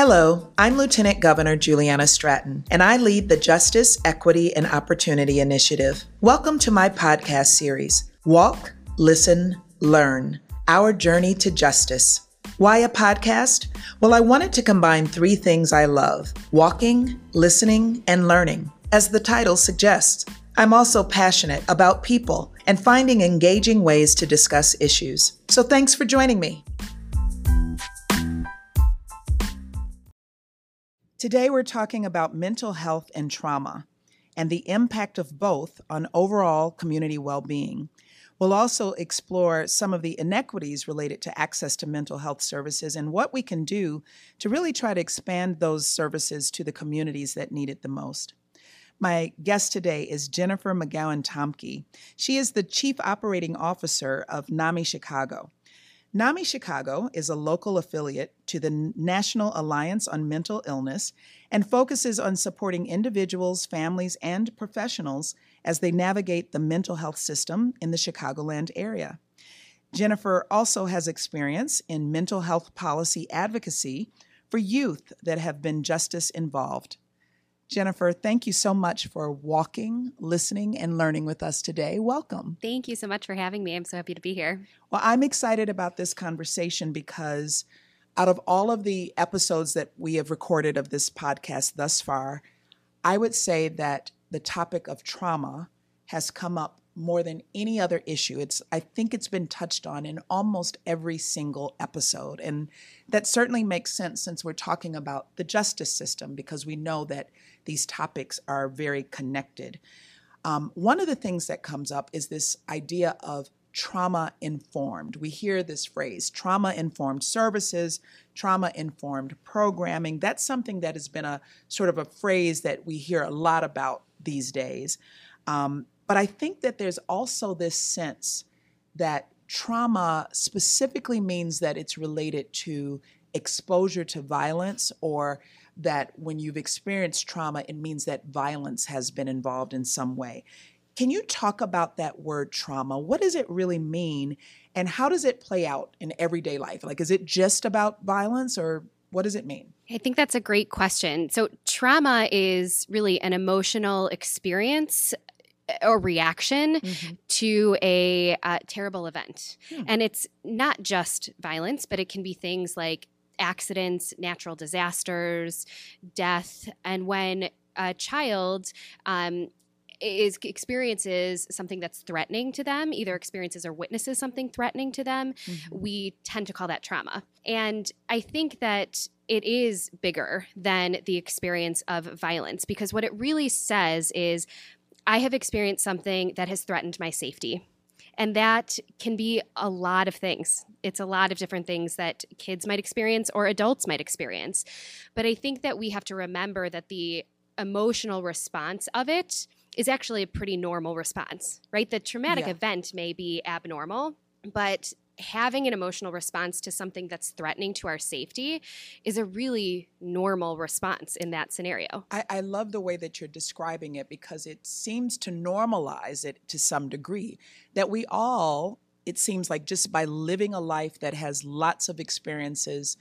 Hello, I'm Lieutenant Governor Juliana Stratton, and I lead the Justice, Equity, and Opportunity Initiative. Welcome to my podcast series, Walk, Listen, Learn Our Journey to Justice. Why a podcast? Well, I wanted to combine three things I love walking, listening, and learning. As the title suggests, I'm also passionate about people and finding engaging ways to discuss issues. So thanks for joining me. Today, we're talking about mental health and trauma and the impact of both on overall community well being. We'll also explore some of the inequities related to access to mental health services and what we can do to really try to expand those services to the communities that need it the most. My guest today is Jennifer McGowan Tomke. She is the Chief Operating Officer of NAMI Chicago. NAMI Chicago is a local affiliate to the National Alliance on Mental Illness and focuses on supporting individuals, families, and professionals as they navigate the mental health system in the Chicagoland area. Jennifer also has experience in mental health policy advocacy for youth that have been justice involved. Jennifer, thank you so much for walking, listening, and learning with us today. Welcome. Thank you so much for having me. I'm so happy to be here. Well, I'm excited about this conversation because out of all of the episodes that we have recorded of this podcast thus far, I would say that the topic of trauma has come up more than any other issue. It's I think it's been touched on in almost every single episode. And that certainly makes sense since we're talking about the justice system because we know that these topics are very connected. Um, one of the things that comes up is this idea of trauma informed. We hear this phrase trauma informed services, trauma informed programming. That's something that has been a sort of a phrase that we hear a lot about these days. Um, but I think that there's also this sense that trauma specifically means that it's related to exposure to violence or that when you've experienced trauma, it means that violence has been involved in some way. Can you talk about that word trauma? What does it really mean? And how does it play out in everyday life? Like, is it just about violence or what does it mean? I think that's a great question. So, trauma is really an emotional experience or reaction mm-hmm. to a uh, terrible event. Hmm. And it's not just violence, but it can be things like accidents, natural disasters, death. And when a child um, is experiences something that's threatening to them, either experiences or witnesses something threatening to them, mm-hmm. we tend to call that trauma. And I think that it is bigger than the experience of violence because what it really says is I have experienced something that has threatened my safety. And that can be a lot of things. It's a lot of different things that kids might experience or adults might experience. But I think that we have to remember that the emotional response of it is actually a pretty normal response, right? The traumatic yeah. event may be abnormal, but having an emotional response to something that's threatening to our safety is a really normal response in that scenario. I, I, love the way that you're describing it because it seems to normalize it to some degree. That we all, it seems like just by living a life that has lots of experiences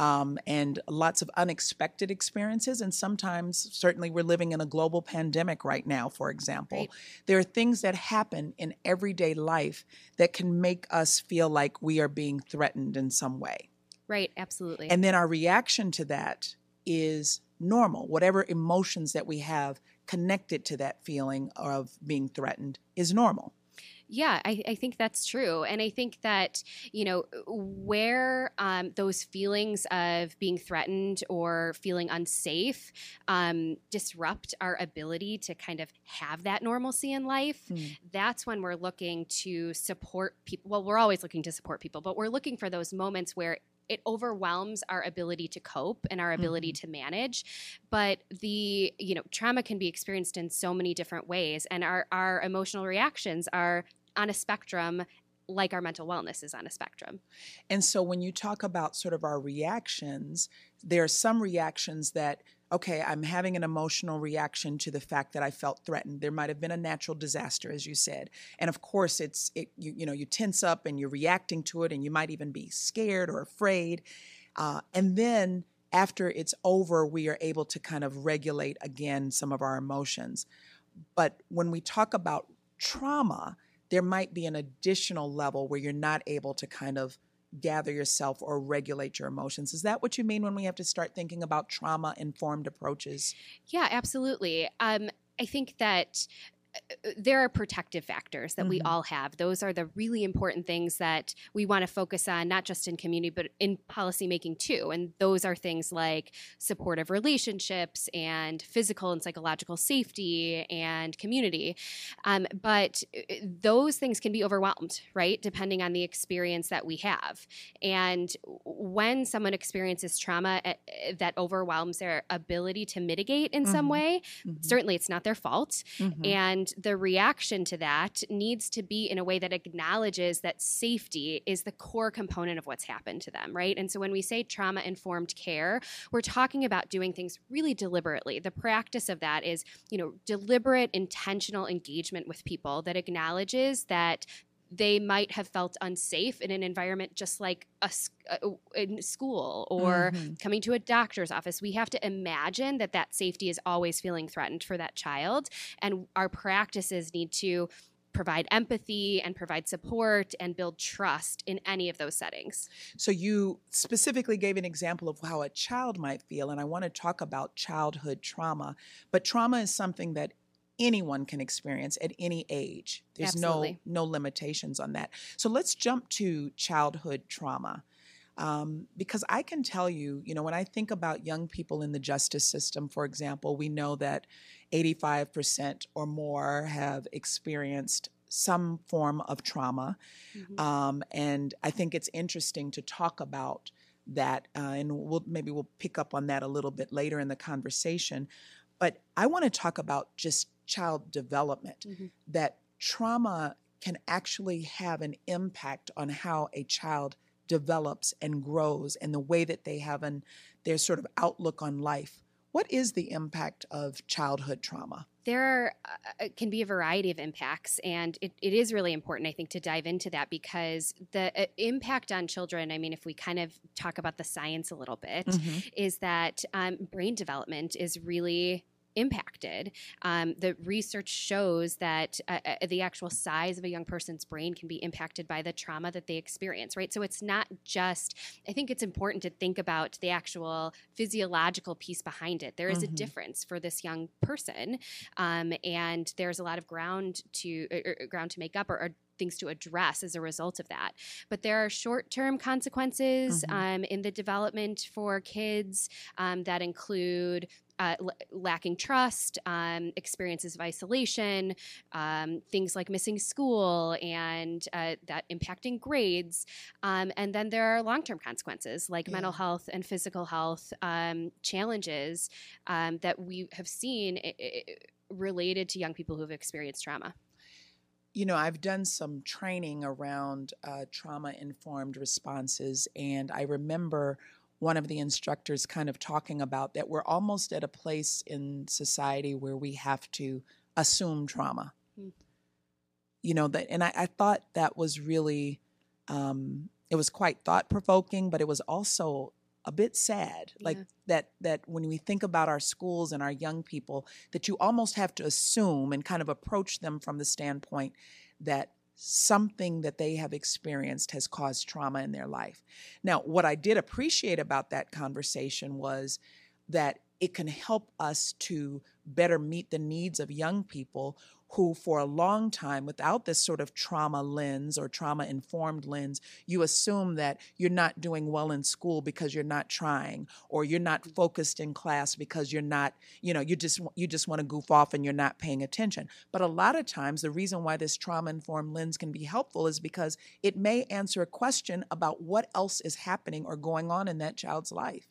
um, and lots of unexpected experiences. And sometimes, certainly, we're living in a global pandemic right now, for example. Right. There are things that happen in everyday life that can make us feel like we are being threatened in some way. Right, absolutely. And then our reaction to that is normal. Whatever emotions that we have connected to that feeling of being threatened is normal. Yeah, I, I, think that's true. And I think that, you know, where um, those feelings of being threatened or feeling unsafe um, disrupt our ability to kind of have that normalcy in life, mm. that's when we're looking to support people. Well, we're always looking to support people, but we're looking for those moments where it overwhelms our ability to cope and our ability mm-hmm. to manage but the you know trauma can be experienced in so many different ways and our our emotional reactions are on a spectrum like our mental wellness is on a spectrum. And so when you talk about sort of our reactions, there are some reactions that okay, I'm having an emotional reaction to the fact that I felt threatened. There might have been a natural disaster as you said. And of course it's it you you know, you tense up and you're reacting to it and you might even be scared or afraid. Uh, and then after it's over, we are able to kind of regulate again some of our emotions. But when we talk about trauma, there might be an additional level where you're not able to kind of gather yourself or regulate your emotions. Is that what you mean when we have to start thinking about trauma informed approaches? Yeah, absolutely. Um, I think that there are protective factors that mm-hmm. we all have. Those are the really important things that we want to focus on, not just in community, but in policymaking too. And those are things like supportive relationships and physical and psychological safety and community. Um, but uh, those things can be overwhelmed, right? Depending on the experience that we have. And when someone experiences trauma uh, that overwhelms their ability to mitigate in mm-hmm. some way, mm-hmm. certainly it's not their fault. Mm-hmm. And and the reaction to that needs to be in a way that acknowledges that safety is the core component of what's happened to them, right? And so when we say trauma informed care, we're talking about doing things really deliberately. The practice of that is, you know, deliberate, intentional engagement with people that acknowledges that they might have felt unsafe in an environment just like a, uh, in school or mm-hmm. coming to a doctor's office. We have to imagine that that safety is always feeling threatened for that child, and our practices need to provide empathy and provide support and build trust in any of those settings. So, you specifically gave an example of how a child might feel, and I want to talk about childhood trauma. But trauma is something that anyone can experience at any age. There's Absolutely. no no limitations on that. So let's jump to childhood trauma. Um, because I can tell you, you know, when I think about young people in the justice system, for example, we know that 85% or more have experienced some form of trauma. Mm-hmm. Um, and I think it's interesting to talk about that, uh, and we'll maybe we'll pick up on that a little bit later in the conversation. But I want to talk about just child development, mm-hmm. that trauma can actually have an impact on how a child develops and grows and the way that they have an their sort of outlook on life. What is the impact of childhood trauma? There are, uh, can be a variety of impacts, and it, it is really important, I think, to dive into that because the uh, impact on children, I mean, if we kind of talk about the science a little bit, mm-hmm. is that um, brain development is really impacted. Um, the research shows that uh, uh, the actual size of a young person's brain can be impacted by the trauma that they experience, right? So it's not just, I think it's important to think about the actual physiological piece behind it. There is mm-hmm. a difference for this young person, um, and there's a lot of ground to uh, ground to make up or, or things to address as a result of that. But there are short term consequences mm-hmm. um, in the development for kids um, that include uh, l- lacking trust, um, experiences of isolation, um, things like missing school, and uh, that impacting grades. Um, and then there are long term consequences like yeah. mental health and physical health um, challenges um, that we have seen I- I- related to young people who have experienced trauma. You know, I've done some training around uh, trauma informed responses, and I remember one of the instructors kind of talking about that we're almost at a place in society where we have to assume trauma. Mm. You know that, and I, I, thought that was really, um, it was quite thought provoking, but it was also a bit sad. Yeah. Like that, that when we think about our schools and our young people, that you almost have to assume and kind of approach them from the standpoint that something that they have experienced has caused trauma in their life. Now, what I did appreciate about that conversation was that it can help us to better meet the needs of young people who, for a long time, without this sort of trauma lens or trauma informed lens, you assume that you're not doing well in school because you're not trying, or you're not mm. focused in class because you're not, you know, you just you just want to goof off and you're not paying attention. But a lot of times, the reason why this trauma informed lens can be helpful is because it may answer a question about what else is happening or going on in that child's life.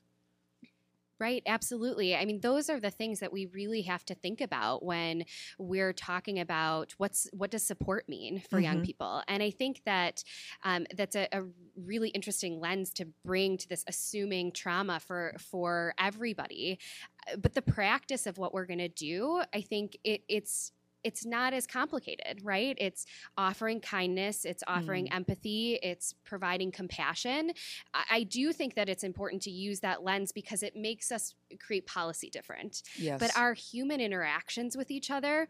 Right, absolutely. I mean, those are the things that we really have to think about when we're talking about what's what does support mean for mm-hmm. young people. And I think that um, that's a, a, really interesting lens to bring to this assuming trauma for for everybody. But the practice of what we're going to do, I think it, it's it's not as complicated, right? It's offering kindness, it's offering mm. empathy, it's providing compassion. I, I, do think that it's important to use that lens because it makes us create policy different. Yes. But our human interactions with each other,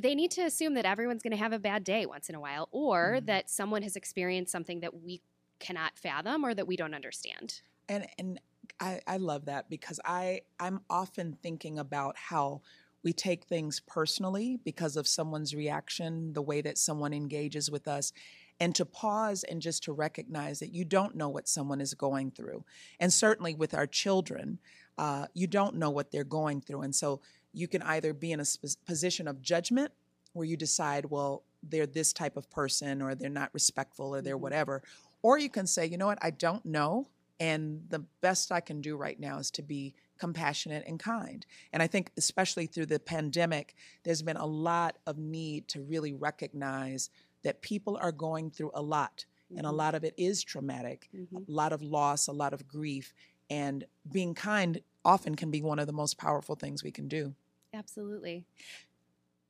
they need to assume that everyone's going to have a bad day once in a while or mm. that someone has experienced something that we cannot fathom or that we don't understand. And and I, I love that because I I'm often thinking about how we take things personally because of someone's reaction, the way that someone engages with us, and to pause and just to recognize that you don't know what someone is going through. And certainly with our children, uh, you don't know what they're going through. And so you can either be in a sp- position of judgment where you decide, well, they're this type of person or they're not respectful or they're mm-hmm. whatever. Or you can say, you know what, I don't know. And the best I can do right now is to be compassionate and kind. And I think, especially through the pandemic, there's been a lot of need to really recognize that people are going through a lot. Mm-hmm. And a mm-hmm. lot of it is traumatic, mm-hmm. a lot of loss, a lot of grief. And being kind often can be one of the most powerful things we can do. Absolutely.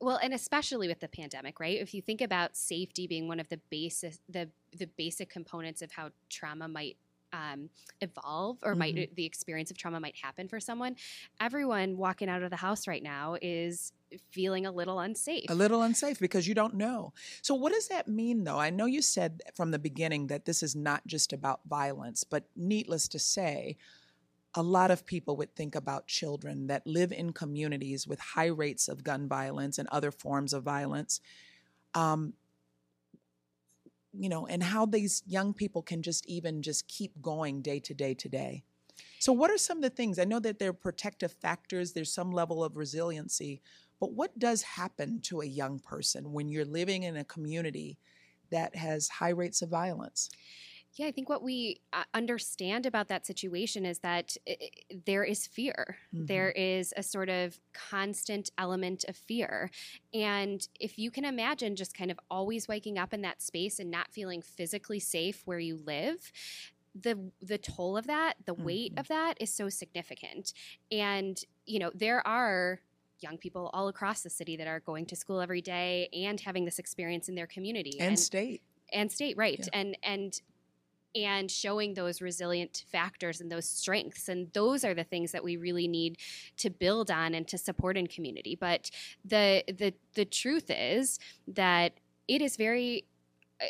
Well, and especially with the pandemic, right? If you think about safety being one of the basic the the basic components of how trauma might um, evolve or mm-hmm. might the experience of trauma might happen for someone everyone walking out of the house right now is feeling a little unsafe. a little unsafe because you don't know. So what does that mean though? I know you said from the beginning that this is not just about violence but needless to say a lot of people would think about children that live in communities with high rates of gun violence and other forms of violence. Um, you know, and how these young people can just even just keep going day to day to day. So, what are some of the things? I know that there are protective factors, there's some level of resiliency, but what does happen to a young person when you're living in a community that has high rates of violence? Yeah, I think what we uh, understand about that situation is that it, there is fear. Mm-hmm. There is a sort of constant element of fear. And if you can imagine just kind of always waking up in that space and not feeling physically safe where you live, the the toll of that, the weight mm-hmm. of that is so significant. And you know, there are young people all across the city that are going to school every day and having this experience in their community and, and state and state right yeah. and and and showing those resilient factors and those strengths and those are the things that we really need to build on and to support in community. But the the the truth is that it is very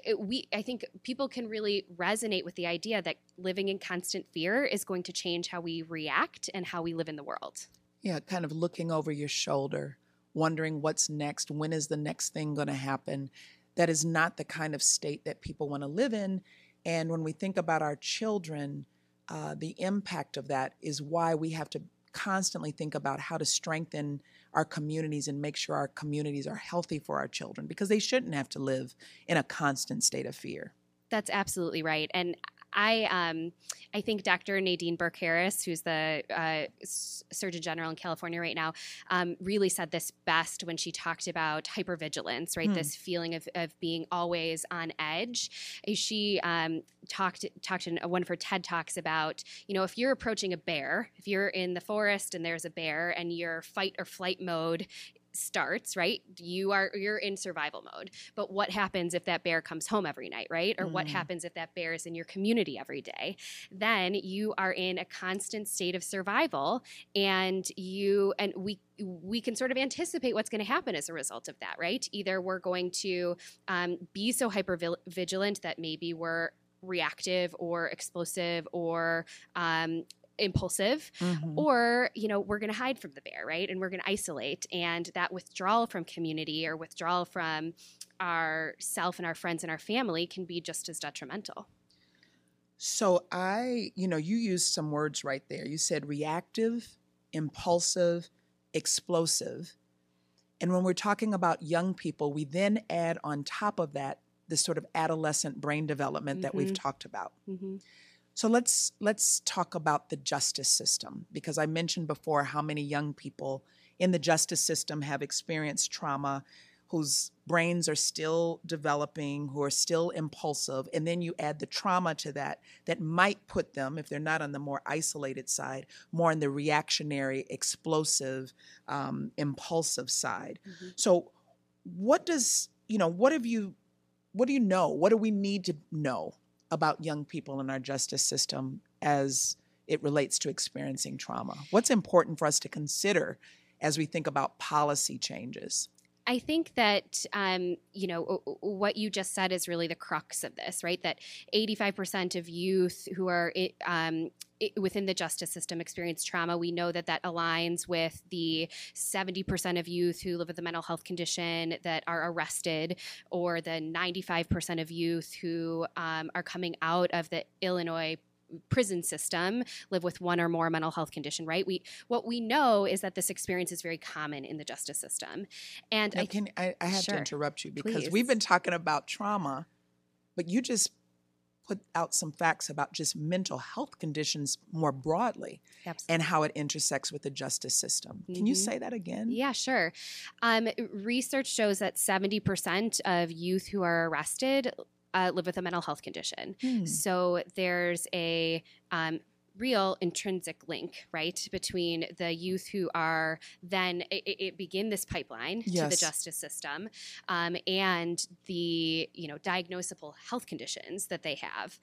it, we i think people can really resonate with the idea that living in constant fear is going to change how we react and how we live in the world. Yeah kind of looking over your shoulder wondering what's next when is the next thing going to happen? That is not the kind of state that people want to live in and when we think about our children, uh, the impact of that is why we have to constantly think about how to strengthen our communities and make sure our communities are healthy for our children because they shouldn't have to live in a constant state of fear. That's absolutely right. And I um, I think Dr. Nadine Burke Harris, who's the uh, Surgeon General in California right now, um, really said this best when she talked about hypervigilance, right? Hmm. This feeling of, of being always on edge. She um, talked talked in one of her TED talks about, you know, if you're approaching a bear, if you're in the forest and there's a bear and your fight or flight mode starts right? You are you're in survival mode. But what happens if that bear comes home every night right? Or mm. what happens if that bear is in your community every day? Then you are in a constant state of survival and you and we we can sort of anticipate what's going to happen as a result of that right? Either we're going to um, be so hyper vigilant that maybe we're reactive or explosive or um, impulsive mm-hmm. or you know we're going to hide from the bear right and we're going to isolate and that withdrawal from community or withdrawal from our self and our friends and our family can be just as detrimental so i you know you used some words right there you said reactive impulsive explosive and when we're talking about young people we then add on top of that this sort of adolescent brain development mm-hmm. that we've mm-hmm. talked about mm-hmm. So let's let's talk about the justice system because I mentioned before how many young people in the justice system have experienced trauma whose brains are still developing, who are still impulsive, and then you add the trauma to that that might put them, if they're not on the more isolated side, more on the reactionary, explosive, um, impulsive side. Mm-hmm. So, what does you know what have you what do you know what do we need to know about young people in our justice system as it relates to experiencing trauma? What's important for us to consider as we think about policy changes I think that um, you know what you just said is really the crux of this, right? That 85% of youth who are um, within the justice system experience trauma. We know that that aligns with the 70% of youth who live with a mental health condition that are arrested, or the 95% of youth who um, are coming out of the Illinois prison system live with one or more mental health condition right we what we know is that this experience is very common in the justice system and now, I, can I, I have sure, to interrupt you because please. we've been talking about trauma but you just put out some facts about just mental health conditions more broadly Absolutely. and how it intersects with the justice system. Can mm-hmm. you say that again? Yeah, sure. Um, research shows that 70% of youth who are arrested uh, live with a mental health condition. Hmm. So there's a um, real intrinsic link, right, between the youth who are then it, it begin this pipeline yes. to the justice system um, and the you know diagnosable health conditions that they have.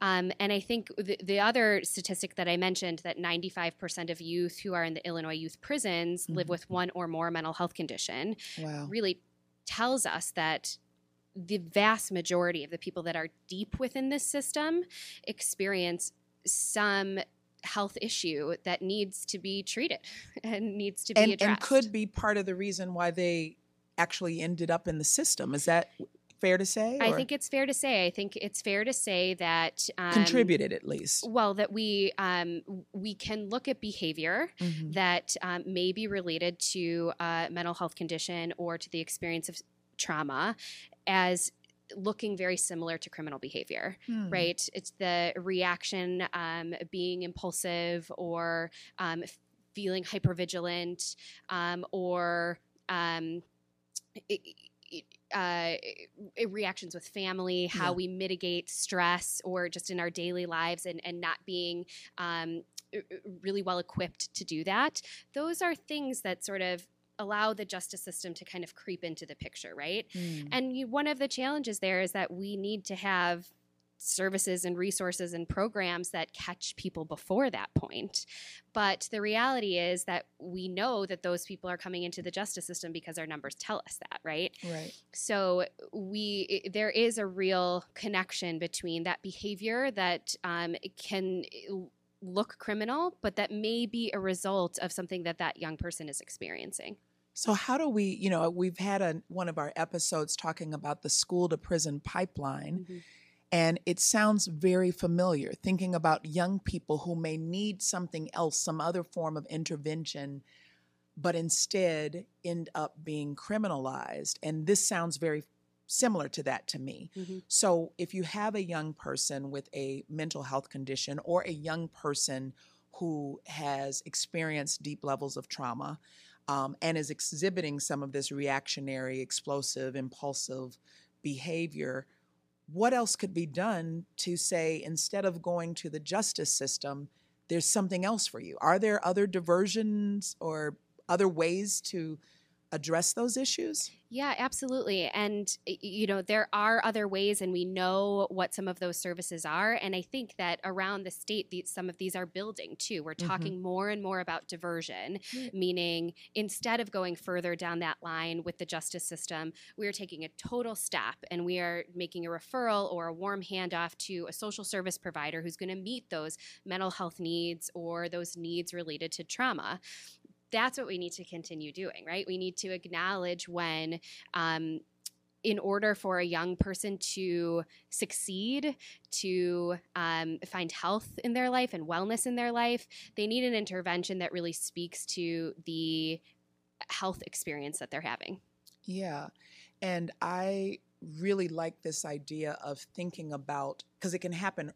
Um, and I think the, the, other statistic that I mentioned that 95% of youth who are in the Illinois youth prisons mm-hmm. live with one or more mental health condition. Wow. Really tells us that the vast majority of the people that are deep within this system experience some health issue that needs to be treated and needs to be and, addressed. And could be part of the reason why they actually ended up in the system. Is that fair to say? Or? I think it's fair to say. I think it's fair to say that um, contributed at least. Well, that we um, we can look at behavior mm-hmm. that um, may be related to a mental health condition or to the experience of trauma as looking very similar to criminal behavior, hmm. right? It's the reaction um, being impulsive or um, feeling hypervigilant um, or um, it, uh, reactions with family, how yeah. we mitigate stress, or just in our daily lives, and, and not being um, really well equipped to do that. Those are things that sort of allow the justice system to kind of creep into the picture, right? Mm. And you, one of the challenges there is that we need to have services and resources and programs that catch people before that point. But the reality is that we know that those people are coming into the justice system because our numbers tell us that, right? Right. So we there is a real connection between that behavior that um, can look criminal, but that may be a result of something that that young person is experiencing. So how do we, you know, we've had a, one of our episodes talking about the school to prison pipeline. Mm-hmm. And it sounds very familiar, thinking about young people who may need something else, some other form of intervention, but instead end up being criminalized. And this sounds very similar to that to me. Mm-hmm. So if you have a young person with a mental health condition or a young person who has experienced deep levels of trauma, um, and is exhibiting some of this reactionary, explosive, impulsive behavior, what else could be done to say, instead of going to the justice system, there's something else for you? Are there other diversions or other ways to address those issues? Yeah, absolutely. And, you know, there are other ways, and we know what some of those services are. And I think that around the state, the, some of these are building too. We're mm-hmm. talking mm-hmm. more and more about diversion, mm-hmm. meaning instead of going further down that line with the justice system, we are taking a total step and we are making a referral or a warm handoff to a social service provider who's going to meet those mental health needs or those needs related to trauma that's what we need to continue doing, right? We need to acknowledge when um, in order for a young person to succeed, to um, find health in their life and wellness in their life, they need an intervention that really speaks to the health experience that they're having. Yeah. And I really like this idea of thinking about, because it can happen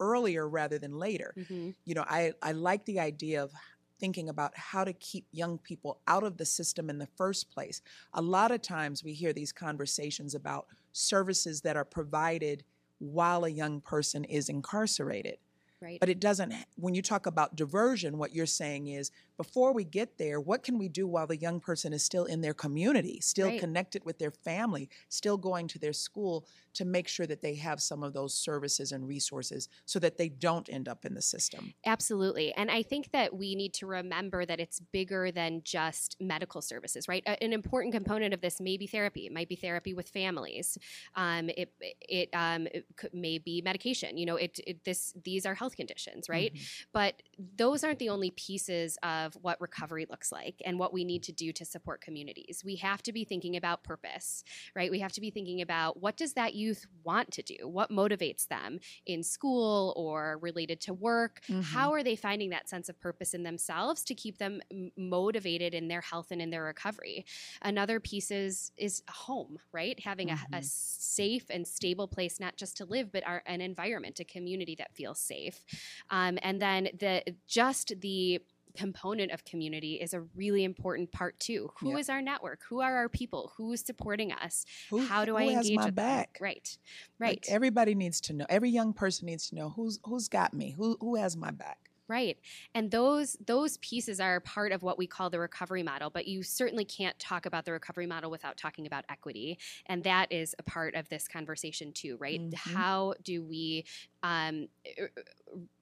earlier rather than later. Mm-hmm. You know, I, I like the idea of thinking about how to keep young people out of the system in the first place. A lot of times we hear these conversations about services that are provided while a young person is incarcerated. Right. But it doesn't, when you talk about diversion, what you're saying is before we get there, what can we do while the young person is still in their community, still Right. connected with their family, still going to their school to make sure that they have some of those services and resources so that they don't end up in the system? Absolutely. And I think that we need to remember that it's bigger than just medical services, right? An important component of this may be therapy. It might be therapy with families. Um, it it, um, it could, may be medication. You know, it, it this these are health conditions, right? Mhm. But those aren't the only pieces of what recovery looks like and what we need to do to support communities. We have to be thinking about purpose, right? We have to be thinking about what does that youth want to do? What motivates them in school or related to work? Mhm. How are they finding that sense of purpose in themselves to keep them motivated in their health and in their recovery? Another piece is is home, right? Having a, a Mhm. safe and stable place not just to live, but our, an environment, a community that feels safe. Um, and then the just the component of community is a really important part too. Who is Yeah. our network? Who are our people? Who is supporting us? Who, How do I has engage my with them? back? Right, Like, right. everybody needs to know. Every young person needs to know who's who's got me. Who who has my back. Right. And those those pieces are part of what we call the recovery model, but you certainly can't talk about the recovery model without talking about equity. And that is a part of this conversation too, right? Mhm. How do we um,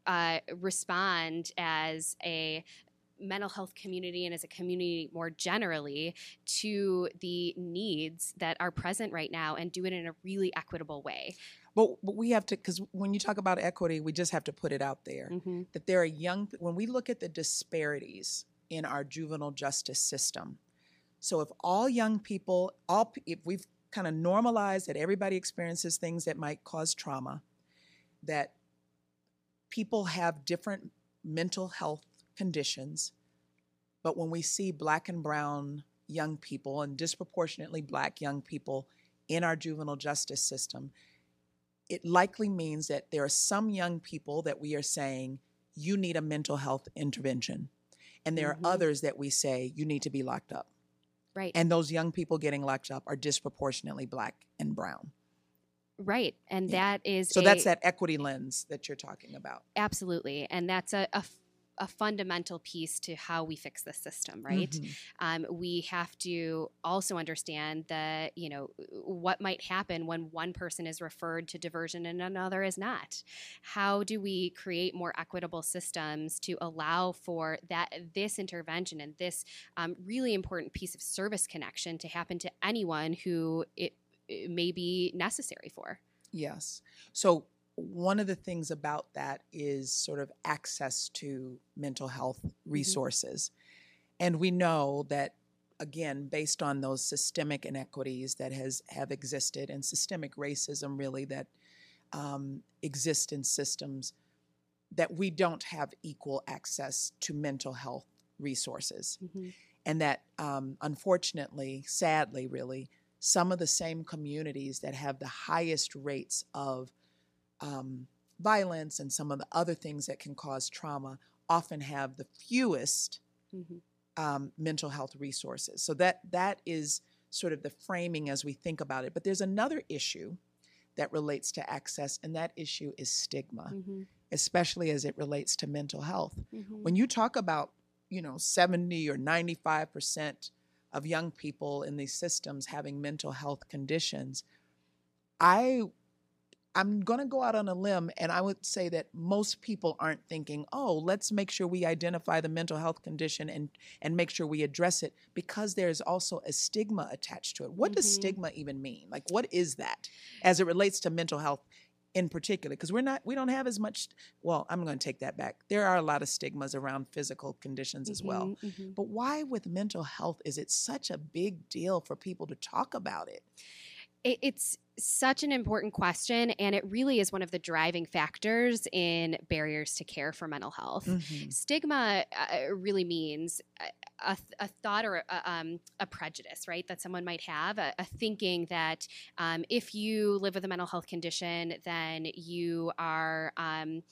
uh, respond as a mental health community and as a community more generally to the needs that are present right now and do it in a really equitable way. But, but we have to because when you talk about equity, we just have to put it out there Mm-hmm. that there are young. When we look at the disparities in our juvenile justice system, so if all young people, all if we've kind of normalized that everybody experiences things that might cause trauma, that people have different mental health conditions, but when we see black and brown young people and disproportionately black young people in our juvenile justice system, it likely means that there are some young people that we are saying you need a mental health intervention. And there Mhm. are others that we say you need to be locked up. Right. And those young people getting locked up are disproportionately black and brown. right. And Yeah. that is So that's that equity lens that you're talking about. Absolutely. And that's a, a a fundamental piece to how we fix the system, right? Mhm. Um, we have to also understand that, you know, what might happen when one person is referred to diversion and another is not. How do we create more equitable systems to allow for that this intervention and this um, really important piece of service connection to happen to anyone who it, it may be necessary for? Yes. So one of the things about that is sort of access to mental health resources. And we know that again based on those systemic inequities that has have existed and systemic racism really that um, exist in systems that we don't have equal access to mental health resources. And that um, unfortunately, sadly, really, some of the same communities that have the highest rates of um, violence and some of the other things that can cause trauma often have the fewest Mhm. um, mental health resources. So that that is sort of the framing as we think about it. But there's another issue that relates to access, and that issue is stigma, Mhm. especially as it relates to mental health Mhm. when you talk about you know 70 or 95 percent of young people in these systems having mental health conditions i i'm going to go out on a limb and i would say that most people aren't thinking oh let's make sure we identify the mental health condition and and make sure we address it because there's also a stigma attached to it. What does Mhm. stigma even mean? Like what is that as it relates to mental health in particular? Because we're not we don't have as much well i'm going to take that back. There are a lot of stigmas around physical conditions as well. Mhm, mhm. but why with mental health is it such a big deal for people to talk about It, it's such an important question, and it really is one of the driving factors in barriers to care for mental health. Mhm. Stigma uh, really means uh, a, a thought or a, um, a, prejudice, right, that someone might have, a, a thinking that um, if you live with a mental health condition, then you are um,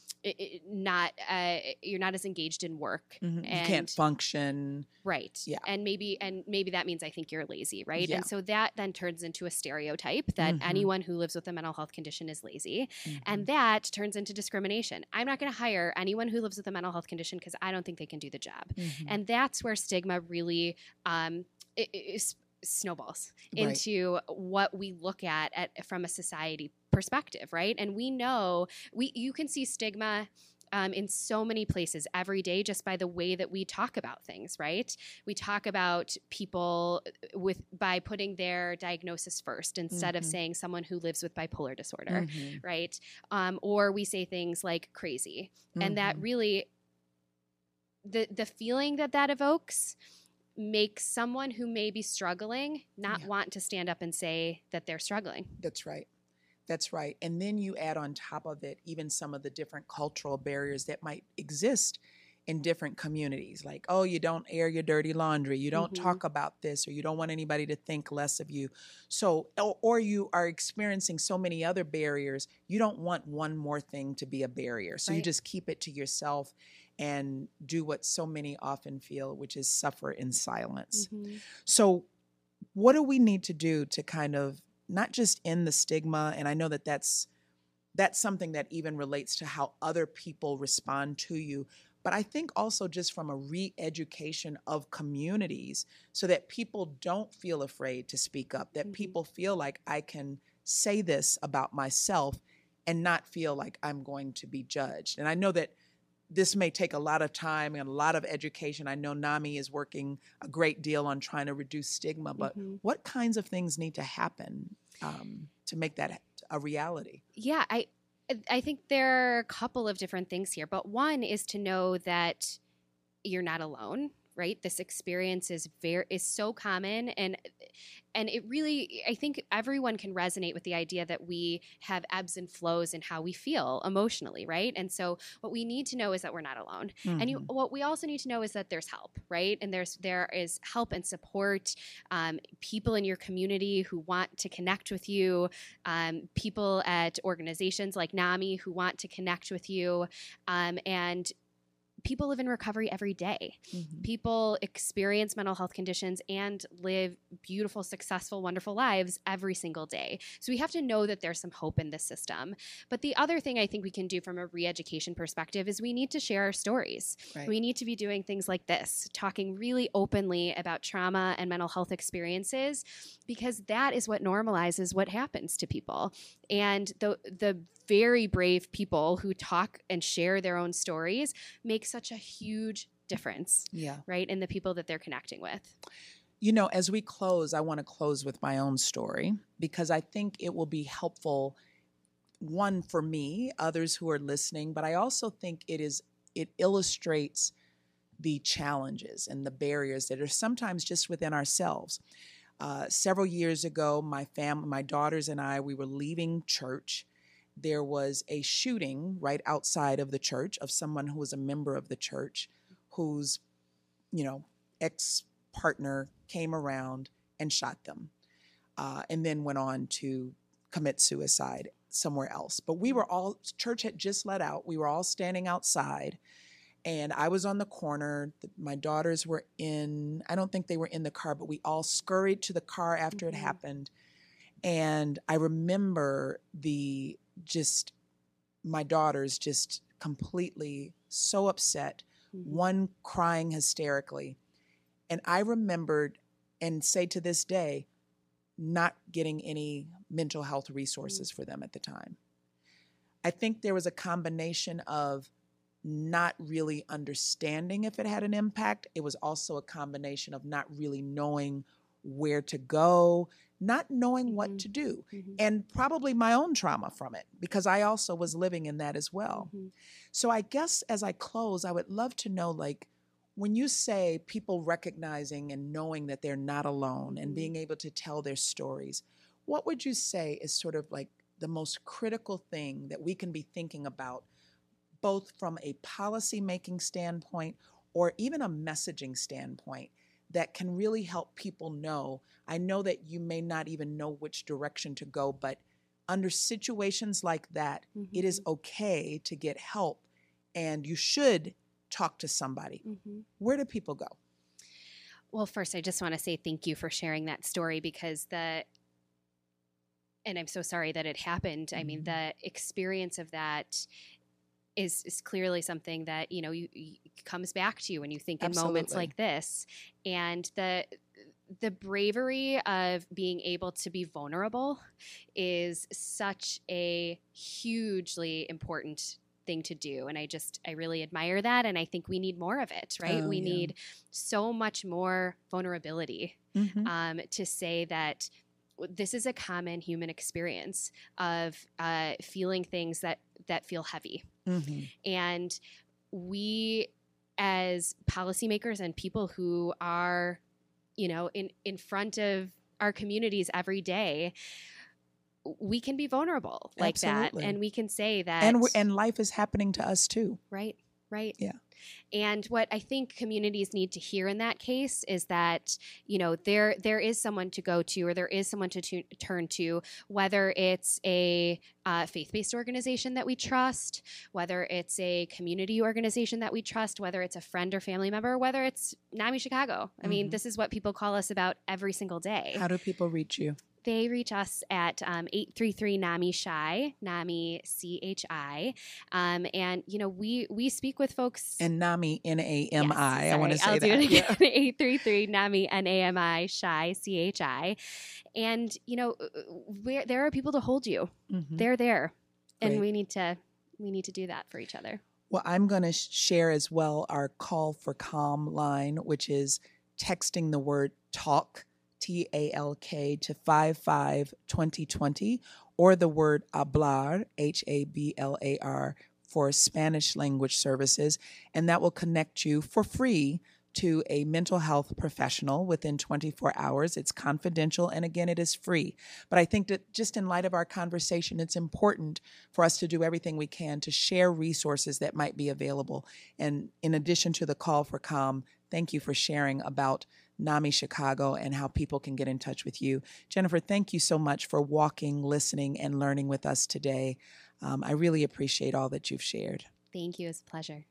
not uh, you're not as engaged in work, mm-hmm. and, you can't function, right? Yeah, and maybe and maybe that means I think you're lazy, right? Yeah. And so that then turns into a stereotype that mm-hmm. anyone who lives with a mental health condition is lazy, mm-hmm. and that turns into discrimination. I'm not going to hire anyone who lives with a mental health condition because I don't think they can do the job, mm-hmm. and that's where stigma really um, is snowballs right. into what we look at, at from a society perspective right and we know we you can see stigma um, in so many places every day just by the way that we talk about things right we talk about people with by putting their diagnosis first instead mm-hmm. of saying someone who lives with bipolar disorder mm-hmm. right um, or we say things like crazy mm-hmm. and that mm-hmm. really the the feeling that that evokes makes someone who may be struggling not yeah. want to stand up and say that they're struggling. That's right. That's right. And then you add on top of it even some of the different cultural barriers that might exist in different communities like oh you don't air your dirty laundry you don't mm-hmm. talk about this or you don't want anybody to think less of you so or you are experiencing so many other barriers you don't want one more thing to be a barrier so right. you just keep it to yourself and do what so many often feel, which is suffer in silence. Mm-hmm. So, what do we need to do to kind of not just end the stigma? And I know that that's that's something that even relates to how other people respond to you. But I think also just from a re education of communities so that people don't feel afraid to speak up, that mm-hmm. people feel like I can say this about myself and not feel like I'm going to be judged. And I know that this may take a lot of time and a lot of education. I know NAMI is working a great deal on trying to reduce stigma, but mm-hmm. what kinds of things need to happen um, to make that a reality? Yeah, I I think there are a couple of different things here, but one is to know that you're not alone right this experience is very is so common and and it really i think everyone can resonate with the idea that we have ebbs and flows in how we feel emotionally right and so what we need to know is that we're not alone mm-hmm. and you, mm-hmm. what we also need to know is that there's help right and there's there is help and support um, people in your community who want to connect with you um, people at organizations like nami who want to connect with you um, and people live in recovery every day. Mm-hmm. People experience mental health conditions and live beautiful, successful, wonderful lives every single day. So we have to know that there's some hope in this system. But the other thing I think we can do from a re education perspective is we need to share our stories. Right. We need to be doing things like this, talking really openly about trauma and mental health experiences, because that is what normalizes what happens to people. And the, the very brave people who talk and share their own stories make such a huge difference. Yeah. Right? In the people that they're connecting with. You know, as we close, I want to close with my own story because I think it will be helpful one for me, others who are listening, but I also think it is it illustrates the challenges and the barriers that are sometimes just within ourselves. Uh, several years ago, my family, my daughters and I, we were leaving church, there was a shooting right outside of the church of someone who was a member of the church whose, you know, ex partner came around and shot them uh, and then went on to commit suicide somewhere else. But we were all, church had just let out. We were all standing outside and I was on the corner. My daughters were in, I don't think they were in the car, but we all scurried to the car after mm-hmm. it happened. And I remember the just my daughters just completely so upset, mm-hmm. one crying hysterically. And I remembered and say to this day, not getting any mental health resources mm-hmm. for them at the time. I think there was a combination of not really understanding if it had an impact. It was also a combination of not really knowing where to go, not knowing mm-hmm. what to do, mm-hmm. and probably my own trauma from it because I also was living in that as well. Mm-hmm. So I guess as I close, I would love to know like when you say people recognizing and knowing that they're not alone and mm-hmm. being able to tell their stories, what would you say is sort of like the most critical thing that we can be thinking about both from a policy making standpoint or even a messaging standpoint that can really help people know? I know that you may not even know which direction to go, but under situations like that, mm-hmm. it is mm-hmm. okay to get help and you should talk to somebody. Mm-hmm. Where do people go? Well, first, I just want to say thank you for sharing that story because the, and I'm so sorry that it happened. Mm-hmm. I mean, mm-hmm. the experience of that is is clearly something that you know you, you comes back to you when you think Absolutely. in moments like this, and the the bravery of being able to be vulnerable is such a hugely important thing to do and i just i really admire that and i think we need more of it right oh, we yeah. need so much more vulnerability mm-hmm. um, to say that this is a common human experience of uh, feeling things that that feel heavy mm-hmm. and we as policymakers and people who are you know in in front of our communities every day we can be vulnerable like Absolutely. that and we can say that and and life is happening to us too right right yeah and what I think communities need to hear in that case is that you know there there is someone to go to or there is someone to t- turn to, whether it's a uh, faith-based organization that we trust, whether it's a community organization that we trust, whether it's a friend or family member, whether it's NAMI Chicago. I mm-hmm. mean, this is what people call us about every single day. How do people reach you? They reach us at um, 833 NAMI CHI, NAMI C H I. Um, and, you know, we we speak with folks. And NAMI N A M I. I want to say I'll that. Do it again. 833 NAMI N A M I CHI C H I. And, you know, uh, where there are people to hold you. Mm-hmm. They're there. And we need to we need to do that for each other. Well, I'm going to share as well our call for calm line, which is texting the word talk T A L K, to 55 2020, or the word hablar, H A B L A R, for Spanish language services. And that will connect you for free to a mental health professional within 24 hours. It's confidential and again, it is free. But I think that just in light of our conversation, it's important for us to do everything we can to share resources that might be available. And in addition to the call for calm, thank you for sharing about NAMI Chicago and how people can get in touch with you. Jennifer, thank you so much for walking, listening, and learning with us today. Um, I really appreciate all that you've shared. Thank you. It's a pleasure.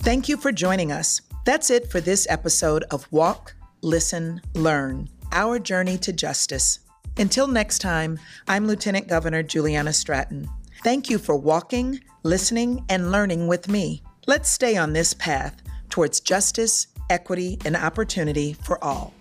Thank you for joining us. That's it for this episode of Walk, Listen, Learn Our Journey to Justice. Until next time, I'm Lieutenant Governor Juliana Stratton. Thank you for walking, listening, and learning with me. Let's stay on this path towards justice, equity, and opportunity for all.